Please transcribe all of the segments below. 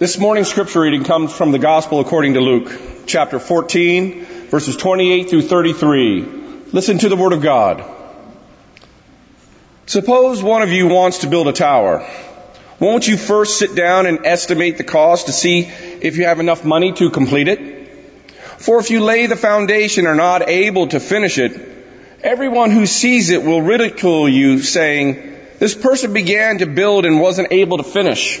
This morning's scripture reading comes from the Gospel according to Luke, chapter 14, verses 28 through 33. Listen to the Word of God. Suppose one of you wants to build a tower. Won't you first sit down and estimate the cost to see if you have enough money to complete it? For if you lay the foundation and are not able to finish it, everyone who sees it will ridicule you saying, this person began to build and wasn't able to finish.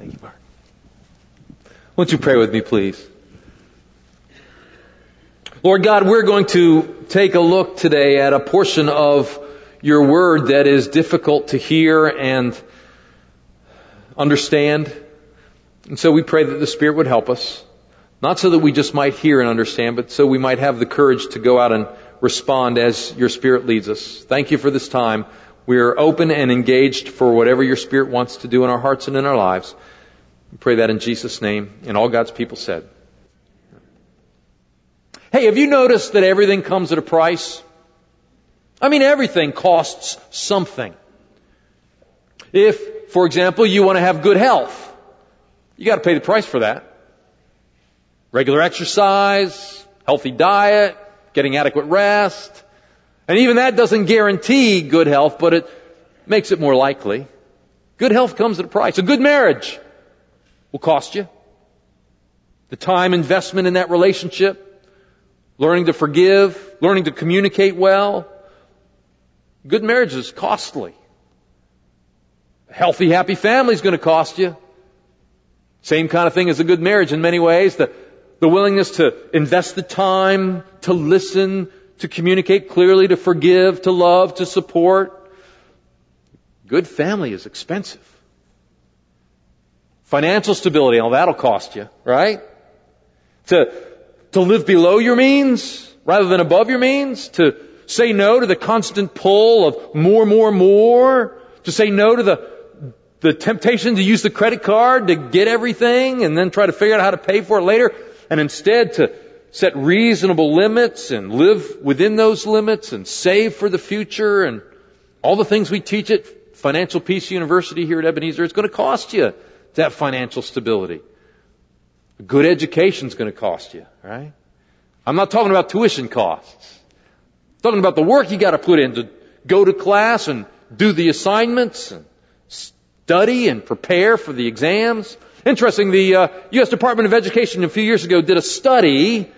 Thank you, Mark. Won't you pray with me, please? Lord God, we're going to take a look today at a portion of your word that is difficult to hear and understand. And so we pray that the Spirit would help us. Not so that we just might hear and understand, but so we might have the courage to go out and respond as your Spirit leads us. Thank you for this time. We are open and engaged for whatever your Spirit wants to do in our hearts and in our lives. We pray that in Jesus' name, and all God's people said. Hey, have you noticed that everything comes at a price? I mean, everything costs something. If, for example, you want to have good health, you got to pay the price for that. Regular exercise, healthy diet, getting adequate rest, and even that doesn't guarantee good health, but it makes it more likely. Good health comes at a price. A good marriage will cost you. The time investment in that relationship, learning to forgive, learning to communicate well. Good marriage is costly. A healthy, happy family is going to cost you. Same kind of thing as a good marriage in many ways. The, the willingness to invest the time, to listen, to communicate clearly, to forgive, to love, to support. Good family is expensive. Financial stability, all that'll cost you, right? To, to live below your means rather than above your means, to say no to the constant pull of more, more, more, to say no to the, the temptation to use the credit card to get everything and then try to figure out how to pay for it later, and instead to set reasonable limits and live within those limits and save for the future and all the things we teach at Financial Peace University here at Ebenezer, it's going to cost you to have financial stability. A good education is going to cost you, right? I'm not talking about tuition costs. I'm talking about the work you got to put in to go to class and do the assignments and study and prepare for the exams. Interesting, the uh, U.S. Department of Education a few years ago did a study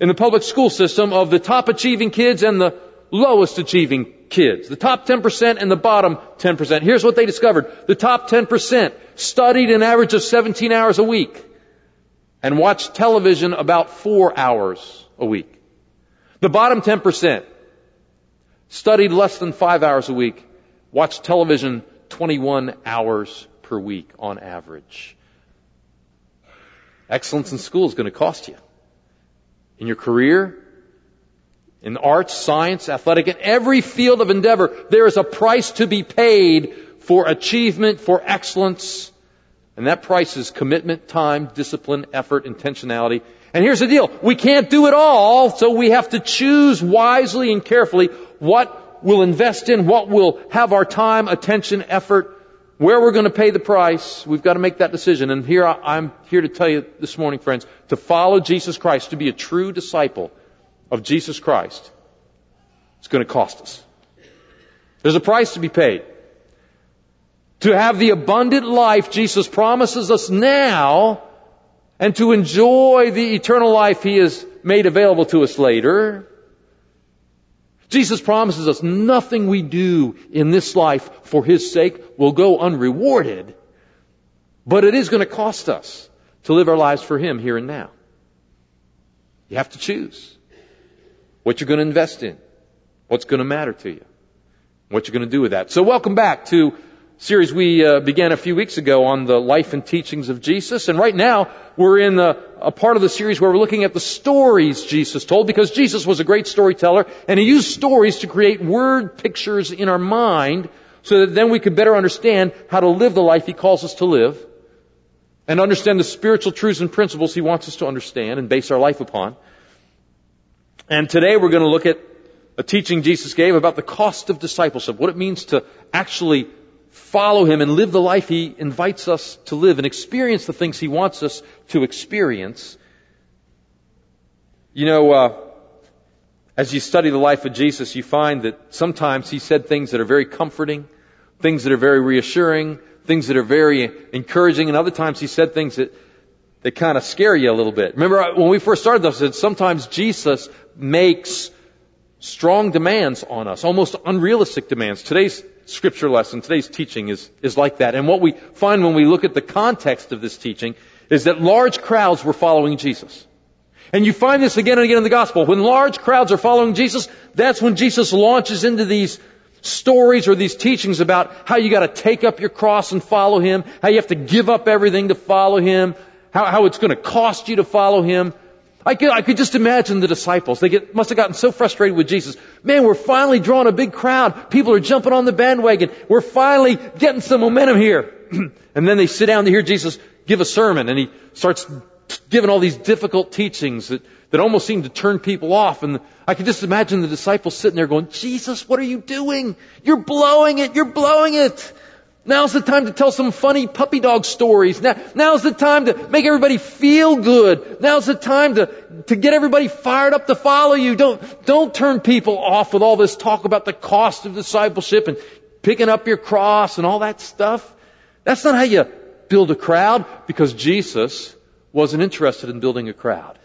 in the public school system of the top achieving kids and the lowest achieving kids. The top 10% and the bottom 10%. Here's what they discovered. The top 10% studied an average of 17 hours a week and watched television about four hours a week. The bottom 10% studied less than five hours a week, watched television 21 hours per week on average. Excellence in school is going to cost you in your career, in arts, science, athletic, in every field of endeavor, there is a price to be paid for achievement, for excellence. And that price is commitment, time, discipline, effort, intentionality. And here's the deal. We can't do it all, so we have to choose wisely and carefully what we'll invest in, what we'll have our time, attention, effort, where we're going to pay the price, we've got to make that decision. And here I'm here to tell you this morning, friends, to follow Jesus Christ, to be a true disciple of Jesus Christ, it's going to cost us. There's a price to be paid. To have the abundant life Jesus promises us now, and to enjoy the eternal life He has made available to us later, Jesus promises us nothing we do in this life for His sake will go unrewarded, but it is going to cost us to live our lives for Him here and now. You have to choose what you're going to invest in, what's going to matter to you, what you're going to do with that. So welcome back to series we uh, began a few weeks ago on the life and teachings of Jesus. And right now, we're in a, a part of the series where we're looking at the stories Jesus told because Jesus was a great storyteller and he used stories to create word pictures in our mind so that then we could better understand how to live the life he calls us to live and understand the spiritual truths and principles he wants us to understand and base our life upon. And today we're going to look at a teaching Jesus gave about the cost of discipleship, what it means to actually follow Him and live the life He invites us to live and experience the things He wants us to experience. You know, uh, as you study the life of Jesus, you find that sometimes He said things that are very comforting, things that are very reassuring, things that are very encouraging, and other times He said things that that kind of scare you a little bit. Remember uh, when we first started this, that sometimes Jesus makes strong demands on us, almost unrealistic demands. Today's scripture lesson, today's teaching is, is like that. And what we find when we look at the context of this teaching is that large crowds were following Jesus. And you find this again and again in the gospel. When large crowds are following Jesus, that's when Jesus launches into these stories or these teachings about how you gotta take up your cross and follow Him, how you have to give up everything to follow Him, how, how it's gonna cost you to follow Him. I could, I could just imagine the disciples. They get, must have gotten so frustrated with Jesus. Man, we're finally drawing a big crowd. People are jumping on the bandwagon. We're finally getting some momentum here. and then they sit down to hear Jesus give a sermon and he starts giving all these difficult teachings that, that almost seem to turn people off. And I could just imagine the disciples sitting there going, Jesus, what are you doing? You're blowing it. You're blowing it. Now's the time to tell some funny puppy dog stories. Now, now's the time to make everybody feel good. Now's the time to, to get everybody fired up to follow you. Don't, don't turn people off with all this talk about the cost of discipleship and picking up your cross and all that stuff. That's not how you build a crowd because Jesus wasn't interested in building a crowd.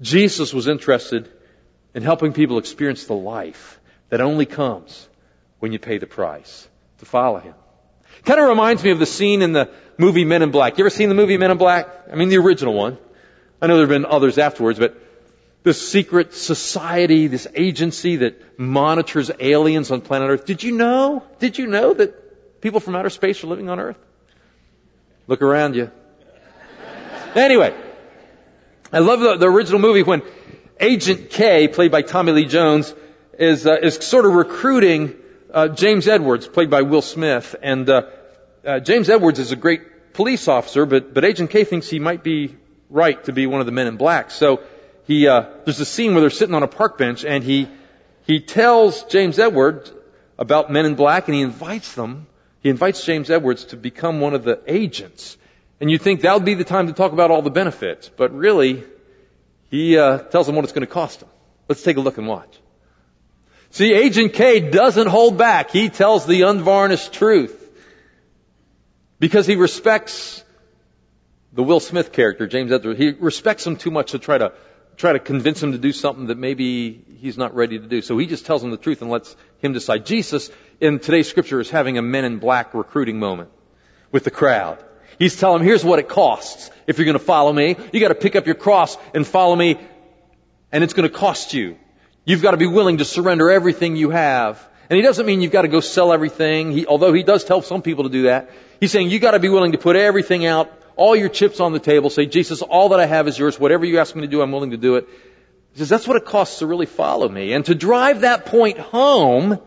Jesus was interested in helping people experience the life that only comes when you pay the price to follow him. Kind of reminds me of the scene in the movie Men in Black. You ever seen the movie Men in Black? I mean, the original one. I know there have been others afterwards, but this secret society, this agency that monitors aliens on planet Earth. Did you know? Did you know that people from outer space are living on Earth? Look around you. anyway, I love the, the, original movie when Agent K, played by Tommy Lee Jones, is uh, is sort of recruiting uh, James Edwards, played by Will Smith, and uh, uh, James Edwards is a great police officer, but but Agent K thinks he might be right to be one of the men in black. So he uh, there's a scene where they're sitting on a park bench, and he he tells James Edwards about Men in Black, and he invites them. He invites James Edwards to become one of the agents. And you think that would be the time to talk about all the benefits, but really, he uh, tells them what it's going to cost him. Let's take a look and watch. See, Agent K doesn't hold back. He tells the unvarnished truth. Because he respects the Will Smith character, James Edwards. He respects him too much to try to try to convince him to do something that maybe he's not ready to do. So he just tells him the truth and lets him decide. Jesus in today's scripture is having a men in black recruiting moment with the crowd. He's telling them, here's what it costs if you're going to follow me. You got to pick up your cross and follow me, and it's going to cost you. You've got to be willing to surrender everything you have. And he doesn't mean you've got to go sell everything, he, although he does tell some people to do that. He's saying you've got to be willing to put everything out, all your chips on the table, say, Jesus, all that I have is yours. Whatever you ask me to do, I'm willing to do it. He says, that's what it costs to really follow me. And to drive that point home,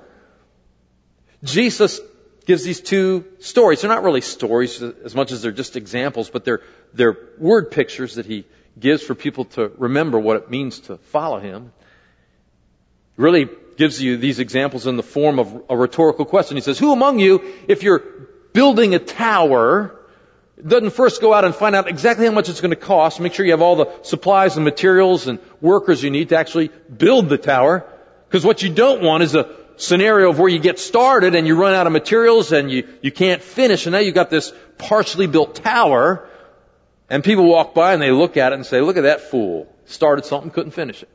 Jesus gives these two stories. They're not really stories as much as they're just examples, but they're, they're word pictures that he gives for people to remember what it means to follow him really gives you these examples in the form of a rhetorical question. He says, who among you, if you're building a tower, doesn't first go out and find out exactly how much it's going to cost, make sure you have all the supplies and materials and workers you need to actually build the tower. Because what you don't want is a scenario of where you get started and you run out of materials and you, you can't finish and now you've got this partially built tower and people walk by and they look at it and say, look at that fool. Started something, couldn't finish it.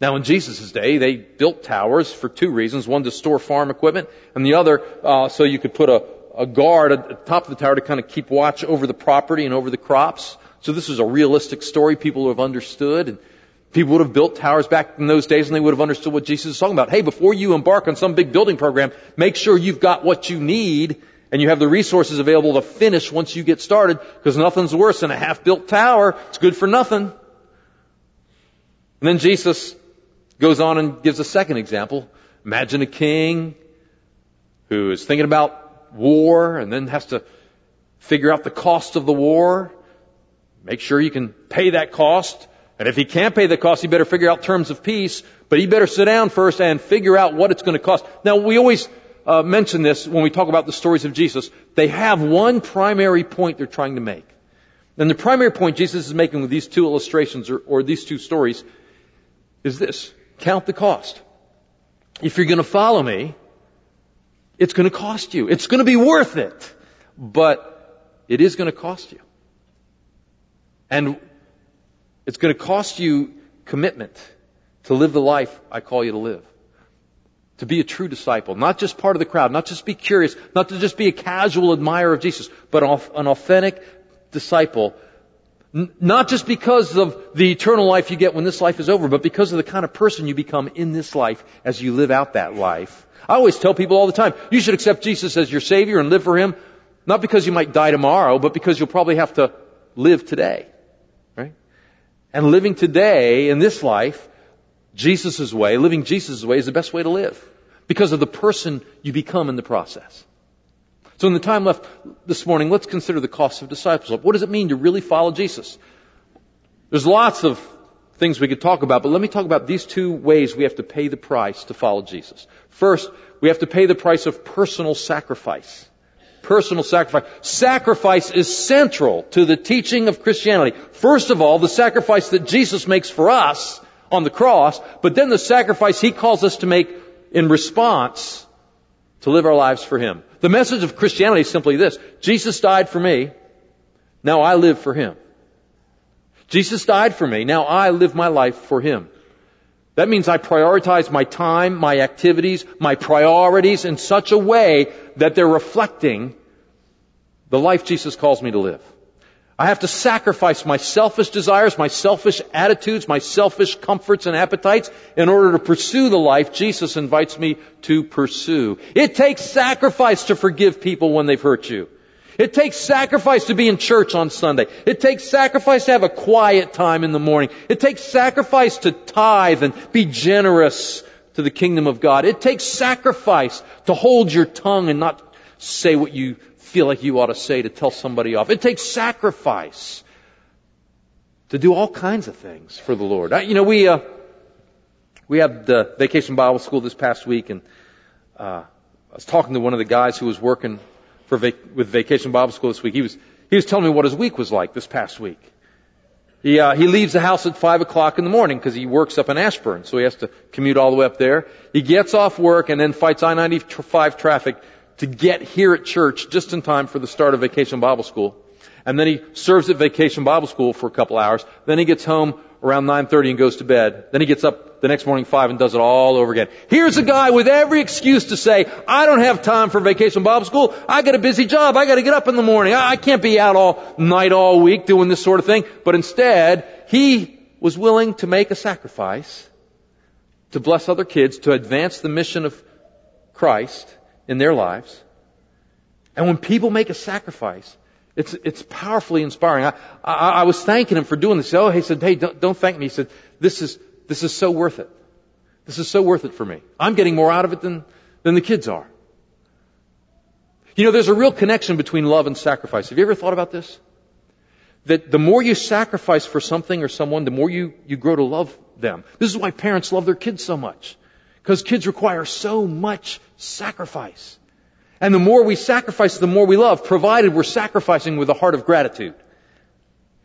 Now, in Jesus' day, they built towers for two reasons. One, to store farm equipment, and the other, uh, so you could put a, a guard at the top of the tower to kind of keep watch over the property and over the crops. So this is a realistic story people would have understood. And People would have built towers back in those days and they would have understood what Jesus is talking about. Hey, before you embark on some big building program, make sure you've got what you need and you have the resources available to finish once you get started because nothing's worse than a half-built tower. It's good for nothing. And then Jesus goes on and gives a second example. Imagine a king who is thinking about war and then has to figure out the cost of the war. Make sure you can pay that cost. And if he can't pay the cost, he better figure out terms of peace, but he better sit down first and figure out what it's going to cost. Now, we always uh, mention this when we talk about the stories of Jesus. They have one primary point they're trying to make. And the primary point Jesus is making with these two illustrations or, or these two stories is this. Count the cost. If you're going to follow me, it's going to cost you. It's going to be worth it. But it is going to cost you. And it's going to cost you commitment to live the life I call you to live. To be a true disciple, not just part of the crowd, not just be curious, not to just be a casual admirer of Jesus, but an authentic disciple. Not just because of the eternal life you get when this life is over, but because of the kind of person you become in this life as you live out that life. I always tell people all the time, you should accept Jesus as your Savior and live for Him, not because you might die tomorrow, but because you'll probably have to live today. Right? And living today in this life, Jesus' way, living Jesus' way is the best way to live. Because of the person you become in the process. So in the time left this morning, let's consider the cost of discipleship. What does it mean to really follow Jesus? There's lots of things we could talk about, but let me talk about these two ways we have to pay the price to follow Jesus. First, we have to pay the price of personal sacrifice personal sacrifice. Sacrifice is central to the teaching of Christianity. First of all, the sacrifice that Jesus makes for us on the cross, but then the sacrifice He calls us to make in response to live our lives for Him. The message of Christianity is simply this. Jesus died for me. Now I live for Him. Jesus died for me. Now I live my life for Him. That means I prioritize my time, my activities, my priorities in such a way that they're reflecting the life Jesus calls me to live. I have to sacrifice my selfish desires, my selfish attitudes, my selfish comforts and appetites in order to pursue the life Jesus invites me to pursue. It takes sacrifice to forgive people when they've hurt you. It takes sacrifice to be in church on Sunday. It takes sacrifice to have a quiet time in the morning. It takes sacrifice to tithe and be generous to the kingdom of God. It takes sacrifice to hold your tongue and not say what you feel like you ought to say to tell somebody off. It takes sacrifice to do all kinds of things for the Lord. I, you know, we, uh, we had the vacation Bible school this past week and, uh, I was talking to one of the guys who was working for vac- with Vacation Bible School this week. He was he was telling me what his week was like this past week. He uh, he leaves the house at five o'clock in the morning because he works up in Ashburn, so he has to commute all the way up there. He gets off work and then fights I-95 traffic to get here at church just in time for the start of Vacation Bible School. And then he serves at Vacation Bible School for a couple hours. Then he gets home around 9.30 and goes to bed. Then he gets up the next morning 5 and does it all over again. Here's a guy with every excuse to say, I don't have time for vacation Bible school. I got a busy job. I got to get up in the morning. I can't be out all night, all week doing this sort of thing. But instead, he was willing to make a sacrifice to bless other kids, to advance the mission of Christ in their lives. And when people make a sacrifice, it's, it's powerfully inspiring. I, I, I was thanking him for doing this. Oh, he said, hey, don't, don't thank me. He said, this is, this is so worth it. This is so worth it for me. I'm getting more out of it than, than the kids are. You know, there's a real connection between love and sacrifice. Have you ever thought about this? That the more you sacrifice for something or someone, the more you, you grow to love them. This is why parents love their kids so much. Because kids require so much sacrifice. And the more we sacrifice, the more we love, provided we're sacrificing with a heart of gratitude.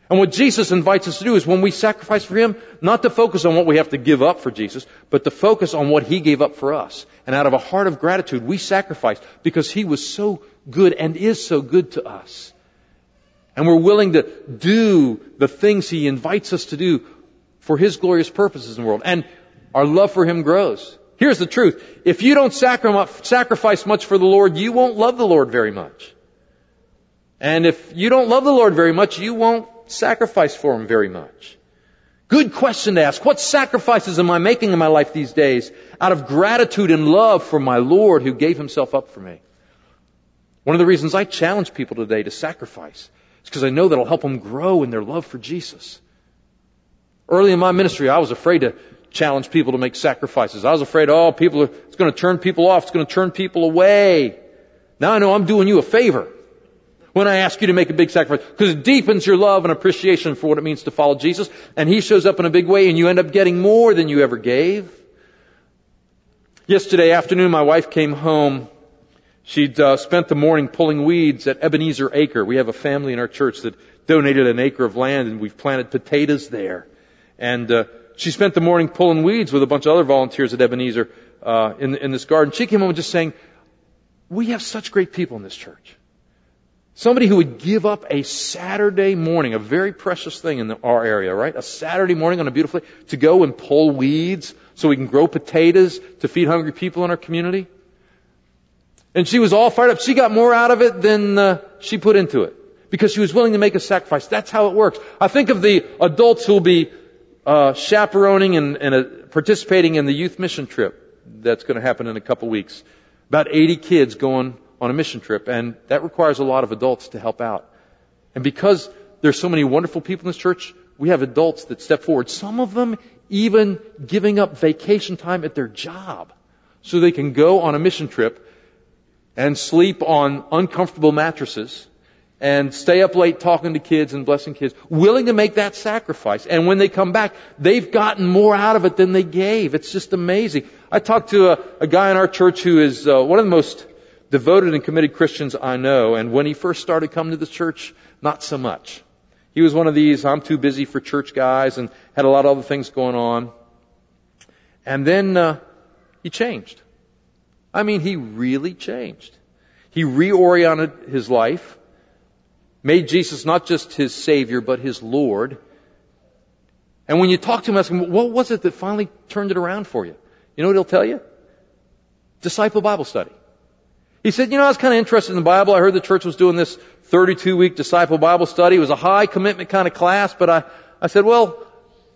And what Jesus invites us to do is when we sacrifice for Him, not to focus on what we have to give up for Jesus, but to focus on what He gave up for us. And out of a heart of gratitude, we sacrifice because He was so good and is so good to us. And we're willing to do the things He invites us to do for His glorious purposes in the world. And our love for Him grows. Here's the truth. If you don't sacrifice much for the Lord, you won't love the Lord very much. And if you don't love the Lord very much, you won't sacrifice for Him very much. Good question to ask. What sacrifices am I making in my life these days out of gratitude and love for my Lord who gave himself up for me? One of the reasons I challenge people today to sacrifice is because I know that'll help them grow in their love for Jesus. Early in my ministry, I was afraid to challenge people to make sacrifices. I was afraid, oh, people are, it's going to turn people off. It's going to turn people away. Now I know I'm doing you a favor when I ask you to make a big sacrifice because it deepens your love and appreciation for what it means to follow Jesus and He shows up in a big way and you end up getting more than you ever gave. Yesterday afternoon, my wife came home. She'd uh, spent the morning pulling weeds at Ebenezer Acre. We have a family in our church that donated an acre of land and we've planted potatoes there. And uh, she spent the morning pulling weeds with a bunch of other volunteers at Ebenezer uh, in, in this garden. She came home just saying, we have such great people in this church. Somebody who would give up a Saturday morning, a very precious thing in the, our area, right? A Saturday morning on a beautiful day to go and pull weeds so we can grow potatoes to feed hungry people in our community. And she was all fired up. She got more out of it than uh, she put into it because she was willing to make a sacrifice. That's how it works. I think of the adults who will be uh, chaperoning and, and uh, participating in the youth mission trip that's going to happen in a couple weeks. About 80 kids going on a mission trip, and that requires a lot of adults to help out. And because there's so many wonderful people in this church, we have adults that step forward. Some of them even giving up vacation time at their job so they can go on a mission trip and sleep on uncomfortable mattresses and stay up late talking to kids and blessing kids, willing to make that sacrifice. And when they come back, they've gotten more out of it than they gave. It's just amazing. I talked to a, a guy in our church who is uh, one of the most devoted and committed Christians I know. And when he first started coming to the church, not so much. He was one of these, I'm too busy for church guys and had a lot of other things going on. And then uh, he changed. I mean, he really changed. He reoriented his life made Jesus not just his Savior, but his Lord. And when you talk to him, ask him, what was it that finally turned it around for you? You know what he'll tell you? Disciple Bible study. He said, you know, I was kind of interested in the Bible. I heard the church was doing this 32 week disciple Bible study. It was a high commitment kind of class, but I, I said, well,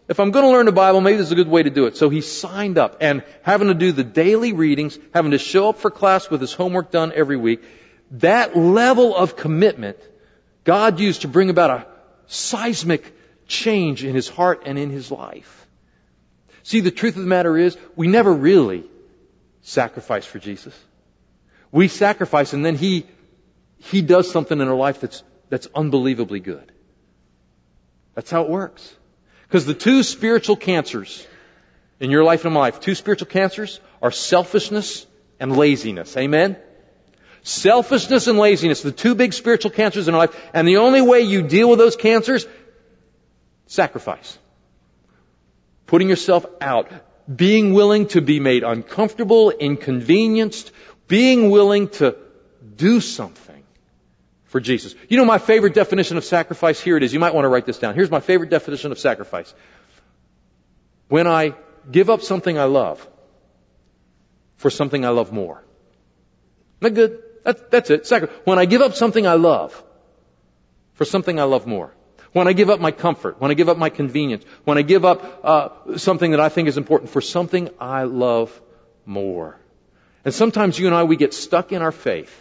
if I'm going to learn the Bible, maybe this is a good way to do it. So he signed up and having to do the daily readings, having to show up for class with his homework done every week, that level of commitment God used to bring about a seismic change in his heart and in his life. See, the truth of the matter is, we never really sacrifice for Jesus. We sacrifice and then he, he does something in our life that's, that's unbelievably good. That's how it works. Because the two spiritual cancers in your life and my life, two spiritual cancers are selfishness and laziness. Amen? Selfishness and laziness, the two big spiritual cancers in our life. And the only way you deal with those cancers, sacrifice. Putting yourself out. Being willing to be made uncomfortable, inconvenienced. Being willing to do something for Jesus. You know my favorite definition of sacrifice? Here it is. You might want to write this down. Here's my favorite definition of sacrifice. When I give up something I love for something I love more. Isn't that good? That, that's it. Sacrifice. When I give up something I love for something I love more. When I give up my comfort, when I give up my convenience, when I give up uh, something that I think is important for something I love more. And sometimes you and I, we get stuck in our faith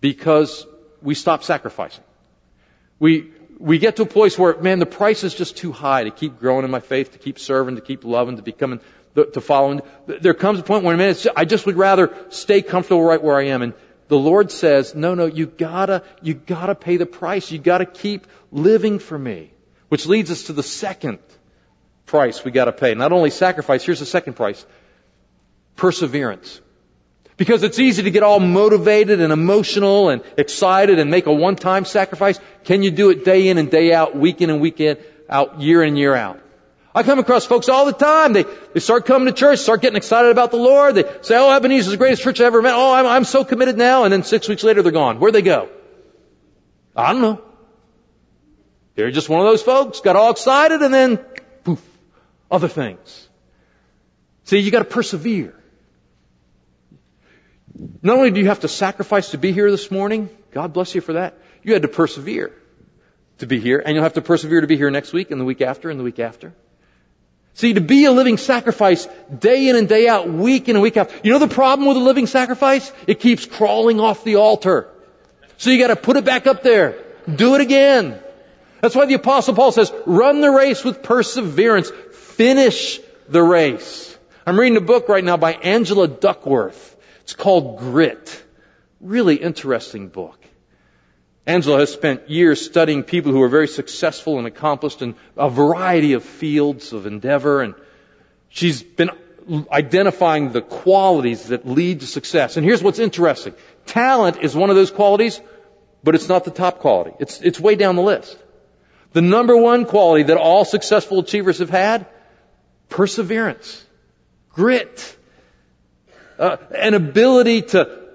because we stop sacrificing. We, we get to a place where, man, the price is just too high to keep growing in my faith, to keep serving, to keep loving, to becoming to follow. There comes a point where, man, I just would rather stay comfortable right where I am. And the Lord says, no, no, you gotta, you gotta pay the price. You gotta keep living for me. Which leads us to the second price we gotta pay. Not only sacrifice, here's the second price. Perseverance. Because it's easy to get all motivated and emotional and excited and make a one-time sacrifice. Can you do it day in and day out, week in and week in, out, year in and year out? I come across folks all the time. They, they start coming to church, start getting excited about the Lord. They say, oh, Ebenezer is the greatest church I ever met. Oh, I'm, I'm so committed now. And then six weeks later, they're gone. Where'd they go? I don't know. They're just one of those folks, got all excited and then, poof, other things. See, you gotta persevere. Not only do you have to sacrifice to be here this morning, God bless you for that, you had to persevere. to be here, and you'll have to persevere to be here next week and the week after and the week after. See, to be a living sacrifice day in and day out, week in and week out. You know the problem with a living sacrifice? It keeps crawling off the altar. So you gotta put it back up there. Do it again. That's why the apostle Paul says, run the race with perseverance. Finish the race. I'm reading a book right now by Angela Duckworth. It's called Grit. Really interesting book. Angela has spent years studying people who are very successful and accomplished in a variety of fields of endeavor, and she's been identifying the qualities that lead to success. And here's what's interesting. Talent is one of those qualities, but it's not the top quality. It's, it's way down the list. The number one quality that all successful achievers have had, perseverance, grit, uh, an ability to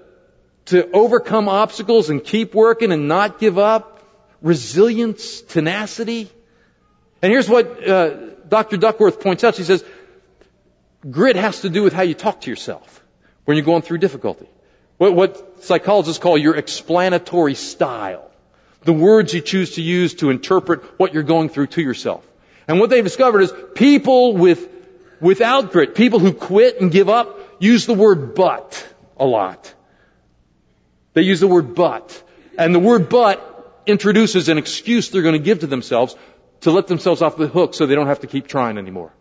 to overcome obstacles and keep working and not give up, resilience, tenacity. And here's what uh, Dr. Duckworth points out. She says, grit has to do with how you talk to yourself when you're going through difficulty. What, what psychologists call your explanatory style. The words you choose to use to interpret what you're going through to yourself. And what they've discovered is people with, without grit, people who quit and give up, use the word but a lot. They use the word but. And the word but introduces an excuse they're going to give to themselves to let themselves off the hook so they don't have to keep trying anymore.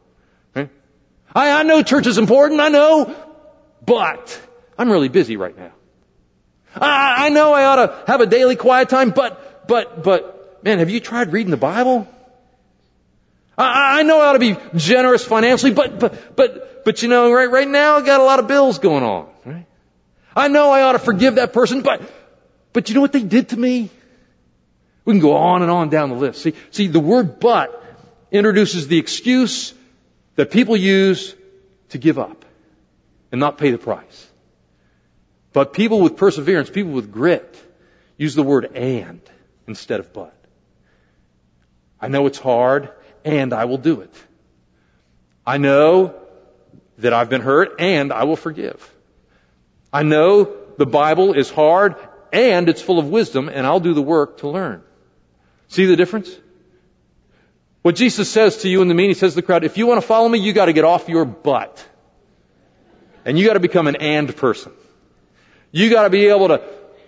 I, I know church is important, I know, but I'm really busy right now. I, I know I ought to have a daily quiet time, but, but, but, man, have you tried reading the Bible? I, I know I ought to be generous financially, but, but, but, but you know, right, right now I got a lot of bills going on, right? I know I ought to forgive that person, but, but you know what they did to me? We can go on and on down the list. See, see, the word but introduces the excuse that people use to give up and not pay the price. But people with perseverance, people with grit, use the word and instead of but. I know it's hard, and I will do it. I know that I've been hurt, and I will forgive. I know the Bible is hard and it's full of wisdom and I'll do the work to learn. See the difference? What Jesus says to you in the meeting, he says to the crowd, if you want to follow me, you got to get off your butt. And you got to become an and person. You got to be able to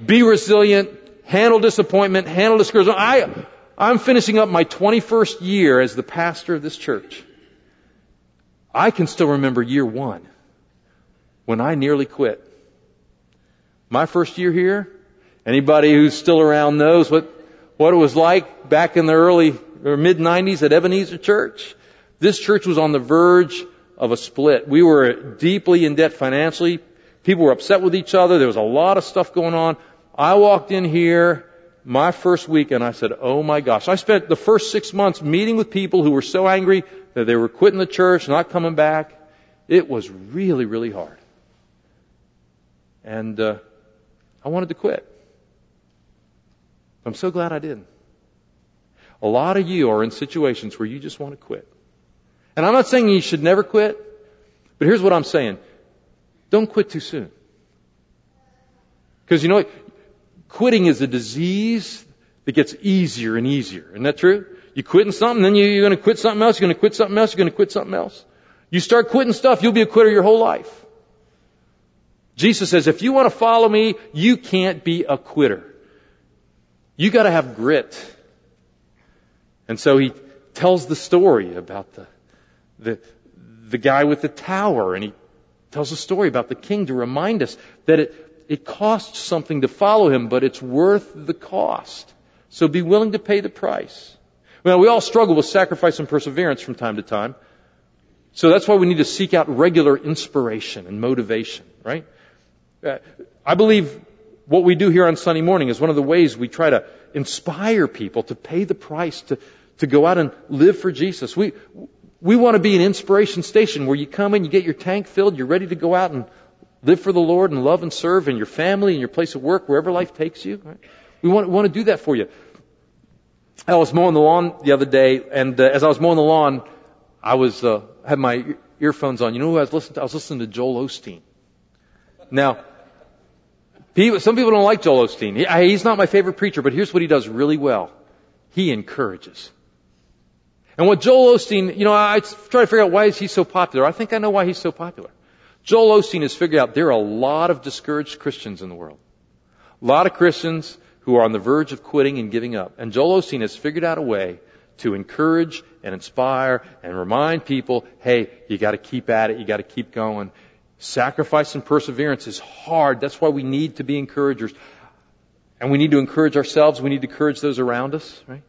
be resilient, handle disappointment, handle discouragement. I, I'm finishing up my 21st year as the pastor of this church. I can still remember year one when I nearly quit. My first year here, anybody who's still around knows what, what it was like back in the early or mid 90s at Ebenezer Church. This church was on the verge of a split. We were deeply in debt financially. People were upset with each other. There was a lot of stuff going on. I walked in here my first week and I said, oh my gosh. I spent the first six months meeting with people who were so angry that they were quitting the church, not coming back. It was really, really hard. And, uh, I wanted to quit. I'm so glad I didn't. A lot of you are in situations where you just want to quit. And I'm not saying you should never quit, but here's what I'm saying. Don't quit too soon. Because you know what? Quitting is a disease that gets easier and easier. Isn't that true? You quit in something, then you're going to quit something else, you're going to quit something else, you're going to quit something else. You start quitting stuff, you'll be a quitter your whole life. Jesus says, if you want to follow me, you can't be a quitter. You gotta have grit. And so he tells the story about the, the, the guy with the tower and he tells a story about the king to remind us that it, it costs something to follow him, but it's worth the cost. So be willing to pay the price. Well, we all struggle with sacrifice and perseverance from time to time. So that's why we need to seek out regular inspiration and motivation, right? Uh, I believe what we do here on Sunday morning is one of the ways we try to inspire people to pay the price to, to go out and live for Jesus. We, we want to be an inspiration station where you come in, you get your tank filled, you're ready to go out and live for the Lord and love and serve in your family and your place of work, wherever life takes you. Right? We want, want to do that for you. I was mowing the lawn the other day, and uh, as I was mowing the lawn, I was uh, had my earphones on. You know who I was listening to? I was listening to Joel Osteen. Now, People, some people don't like Joel Osteen. He, he's not my favorite preacher, but here's what he does really well. he encourages. And what Joel Osteen, you know, I try to figure out why is he so popular. I think I know why he's so popular. Joel Osteen has figured out there are a lot of discouraged Christians in the world. A lot of Christians who are on the verge of quitting and giving up. And Joel Osteen has figured out a way to encourage and inspire and remind people, hey, you gotta keep at it, you gotta keep going. Sacrifice and perseverance is hard. That's why we need to be encouragers. And we need to encourage ourselves, we need to encourage those around us, right?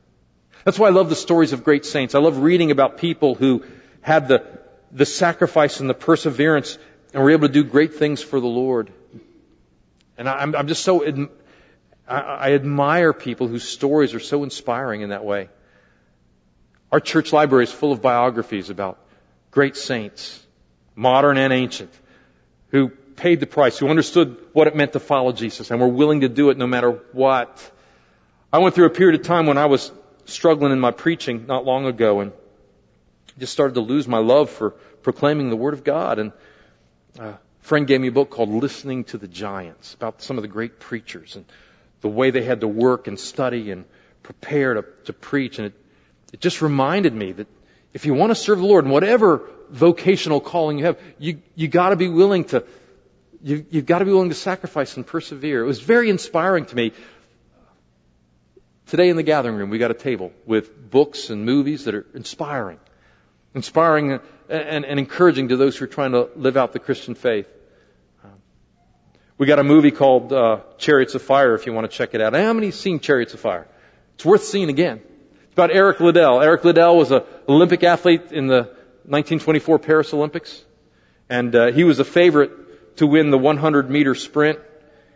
That's why I love the stories of great saints. I love reading about people who had the, the sacrifice and the perseverance and were able to do great things for the Lord. And I'm, I'm just so, I, I admire people whose stories are so inspiring in that way. Our church library is full of biographies about great saints, modern and ancient, who paid the price, who understood what it meant to follow Jesus and were willing to do it no matter what. I went through a period of time when I was struggling in my preaching not long ago and just started to lose my love for proclaiming the Word of God. And a friend gave me a book called Listening to the Giants about some of the great preachers and the way they had to work and study and prepare to, to preach. And it, it just reminded me that if you want to serve the Lord in whatever vocational calling you have, you, you gotta be willing to, you, you've got to be willing to sacrifice and persevere. It was very inspiring to me Today in the gathering room, we got a table with books and movies that are inspiring. Inspiring and, and encouraging to those who are trying to live out the Christian faith. We got a movie called uh, Chariots of Fire if you want to check it out. How many seen Chariots of Fire? It's worth seeing again. It's about Eric Liddell. Eric Liddell was an Olympic athlete in the 1924 Paris Olympics. And uh, he was a favorite to win the 100 meter sprint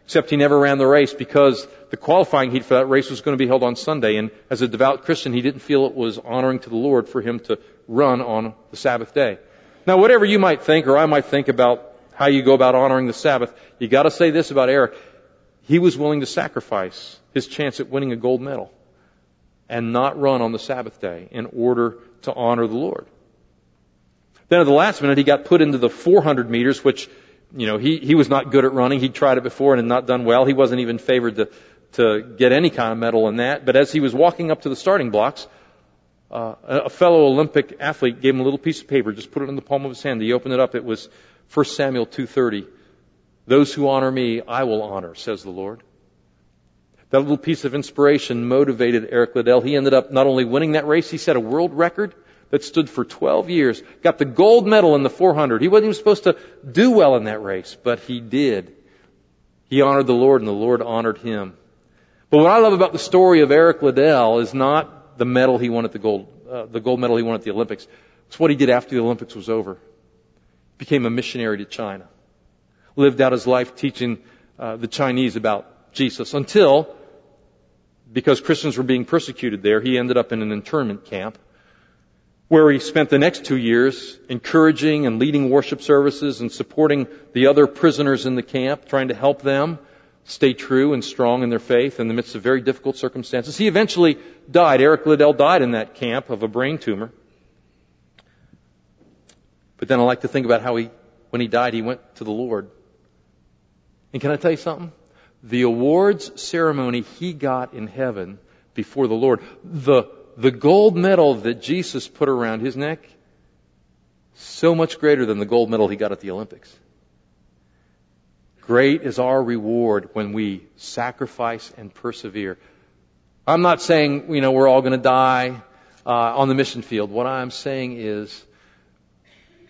Except he never ran the race because the qualifying heat for that race was going to be held on Sunday. And as a devout Christian, he didn't feel it was honoring to the Lord for him to run on the Sabbath day. Now, whatever you might think or I might think about how you go about honoring the Sabbath, you gotta say this about Eric. He was willing to sacrifice his chance at winning a gold medal and not run on the Sabbath day in order to honor the Lord. Then at the last minute, he got put into the 400 meters, which you know, he, he was not good at running. He'd tried it before and had not done well. He wasn't even favored to, to get any kind of medal in that. But as he was walking up to the starting blocks, uh, a fellow Olympic athlete gave him a little piece of paper, just put it in the palm of his hand. He opened it up. It was 1 Samuel 2.30. Those who honor me, I will honor, says the Lord. That little piece of inspiration motivated Eric Liddell. He ended up not only winning that race, he set a world record, that stood for 12 years, got the gold medal in the 400. He wasn't even supposed to do well in that race, but he did. He honored the Lord and the Lord honored him. But what I love about the story of Eric Liddell is not the medal he won at the gold, uh, the gold medal he won at the Olympics. It's what he did after the Olympics was over. Became a missionary to China. Lived out his life teaching uh, the Chinese about Jesus until, because Christians were being persecuted there, he ended up in an internment camp where he spent the next two years encouraging and leading worship services and supporting the other prisoners in the camp, trying to help them stay true and strong in their faith in the midst of very difficult circumstances. He eventually died. Eric Liddell died in that camp of a brain tumor. But then I like to think about how he, when he died, he went to the Lord. And can I tell you something? The awards ceremony he got in heaven before the Lord, the the gold medal that Jesus put around his neck, so much greater than the gold medal he got at the Olympics. Great is our reward when we sacrifice and persevere. I'm not saying, you know, we're all going to die uh, on the mission field. What I'm saying is,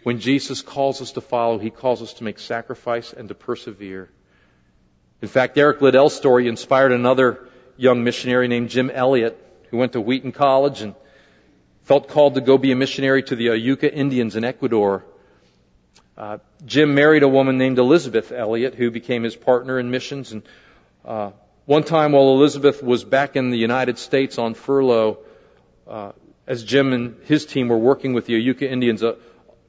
when Jesus calls us to follow, He calls us to make sacrifice and to persevere. In fact, Eric Liddell's story inspired another young missionary named Jim Elliot who went to Wheaton College and felt called to go be a missionary to the Auca Indians in Ecuador. Uh, Jim married a woman named Elisabeth Elliot, who became his partner in missions. And uh, one time, while Elisabeth was back in the United States on furlough, uh, as Jim and his team were working with the Auca Indians, a,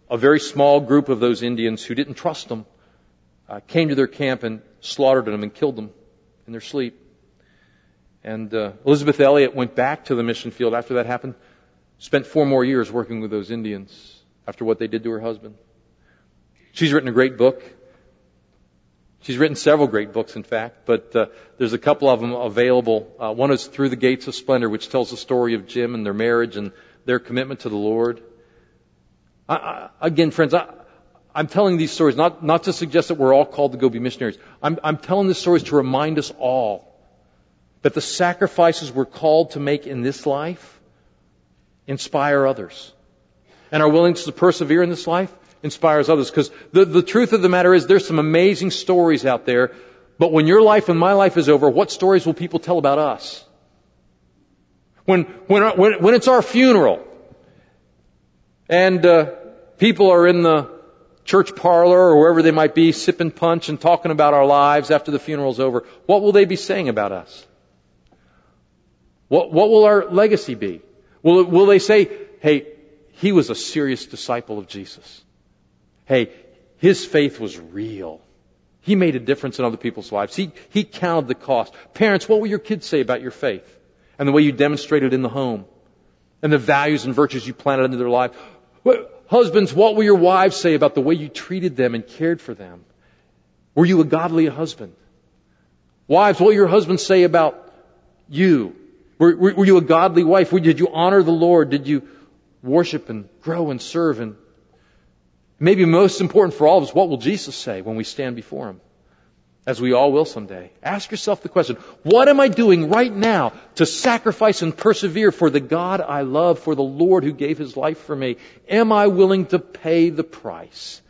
a very small group of those Indians who didn't trust them uh, came to their camp and slaughtered them and killed them in their sleep. And uh, Elisabeth Elliot went back to the mission field after that happened, spent four more years working with those Indians after what they did to her husband. She's written a great book She's written several great books, in fact, but uh, there's a couple of them available. Uh, one is Through the Gates of Splendor, which tells the story of Jim and their marriage and their commitment to the Lord. I, I, again, friends, I, I'm telling these stories not, not to suggest that we're all called to go be missionaries. I'm, I'm telling these stories to remind us all that the sacrifices we're called to make in this life inspire others. And our willingness to persevere in this life inspires others. Because the, the truth of the matter is there's some amazing stories out there, but when your life and my life is over, what stories will people tell about us? When, when, when, when it's our funeral, and uh, people are in the church parlor or wherever they might be, sipping punch and talking about our lives after the funeral's over, what will they be saying about us? What, what will our legacy be? Will, will they say, hey, he was a serious disciple of Jesus? Hey, his faith was real. He made a difference in other people's lives. He, he counted the cost. Parents, what will your kids say about your faith and the way you demonstrated in the home and the values and virtues you planted into their life? Husbands, what will your wives say about the way you treated them and cared for them? Were you a godly husband? Wives, what will your husbands say about you? Were, were, were you a godly wife? Did you honor the Lord? Did you worship and grow and serve and Maybe most important for all of us, what will Jesus say when we stand before Him? As we all will someday. Ask yourself the question, what am I doing right now to sacrifice and persevere for the God I love, for the Lord who gave His life for me? Am I willing to pay the price?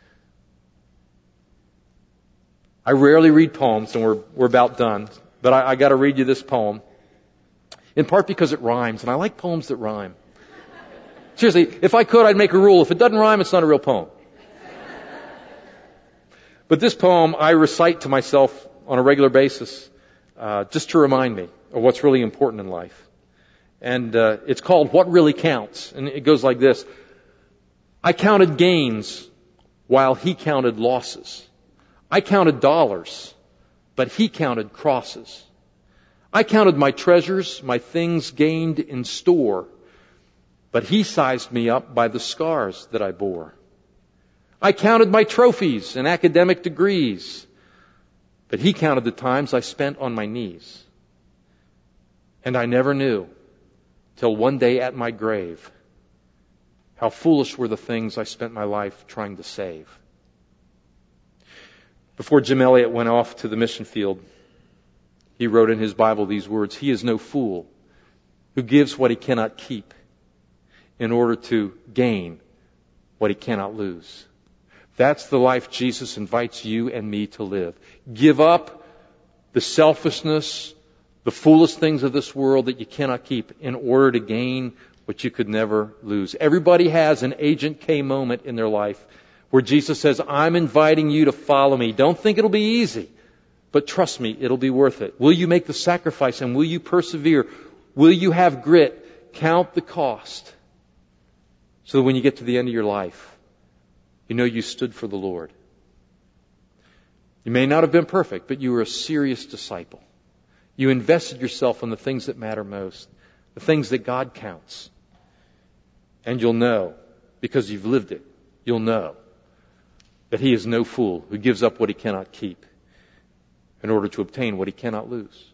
I rarely read poems, and we're, we're about done, but I, I gotta read you this poem. In part because it rhymes, and I like poems that rhyme. Seriously, if I could, I'd make a rule. If it doesn't rhyme, it's not a real poem. But this poem I recite to myself on a regular basis, uh, just to remind me of what's really important in life. And uh, it's called What Really Counts. And it goes like this. I counted gains while he counted losses. I counted dollars, but he counted crosses. I counted my treasures, my things gained in store, but he sized me up by the scars that I bore. I counted my trophies and academic degrees, but he counted the times I spent on my knees. And I never knew till one day at my grave how foolish were the things I spent my life trying to save. Before Jim Elliot went off to the mission field, he wrote in his Bible these words, He is no fool who gives what he cannot keep in order to gain what he cannot lose. That's the life Jesus invites you and me to live. Give up the selfishness, the foolish things of this world that you cannot keep in order to gain what you could never lose. Everybody has an Agent K moment in their life where Jesus says, I'm inviting you to follow me. Don't think it'll be easy, but trust me, it'll be worth it. Will you make the sacrifice and will you persevere? Will you have grit? Count the cost so that when you get to the end of your life, you know you stood for the Lord. You may not have been perfect, but you were a serious disciple. You invested yourself in the things that matter most, the things that God counts. And you'll know, because you've lived it, you'll know that He is no fool who gives up what He cannot keep in order to obtain what He cannot lose.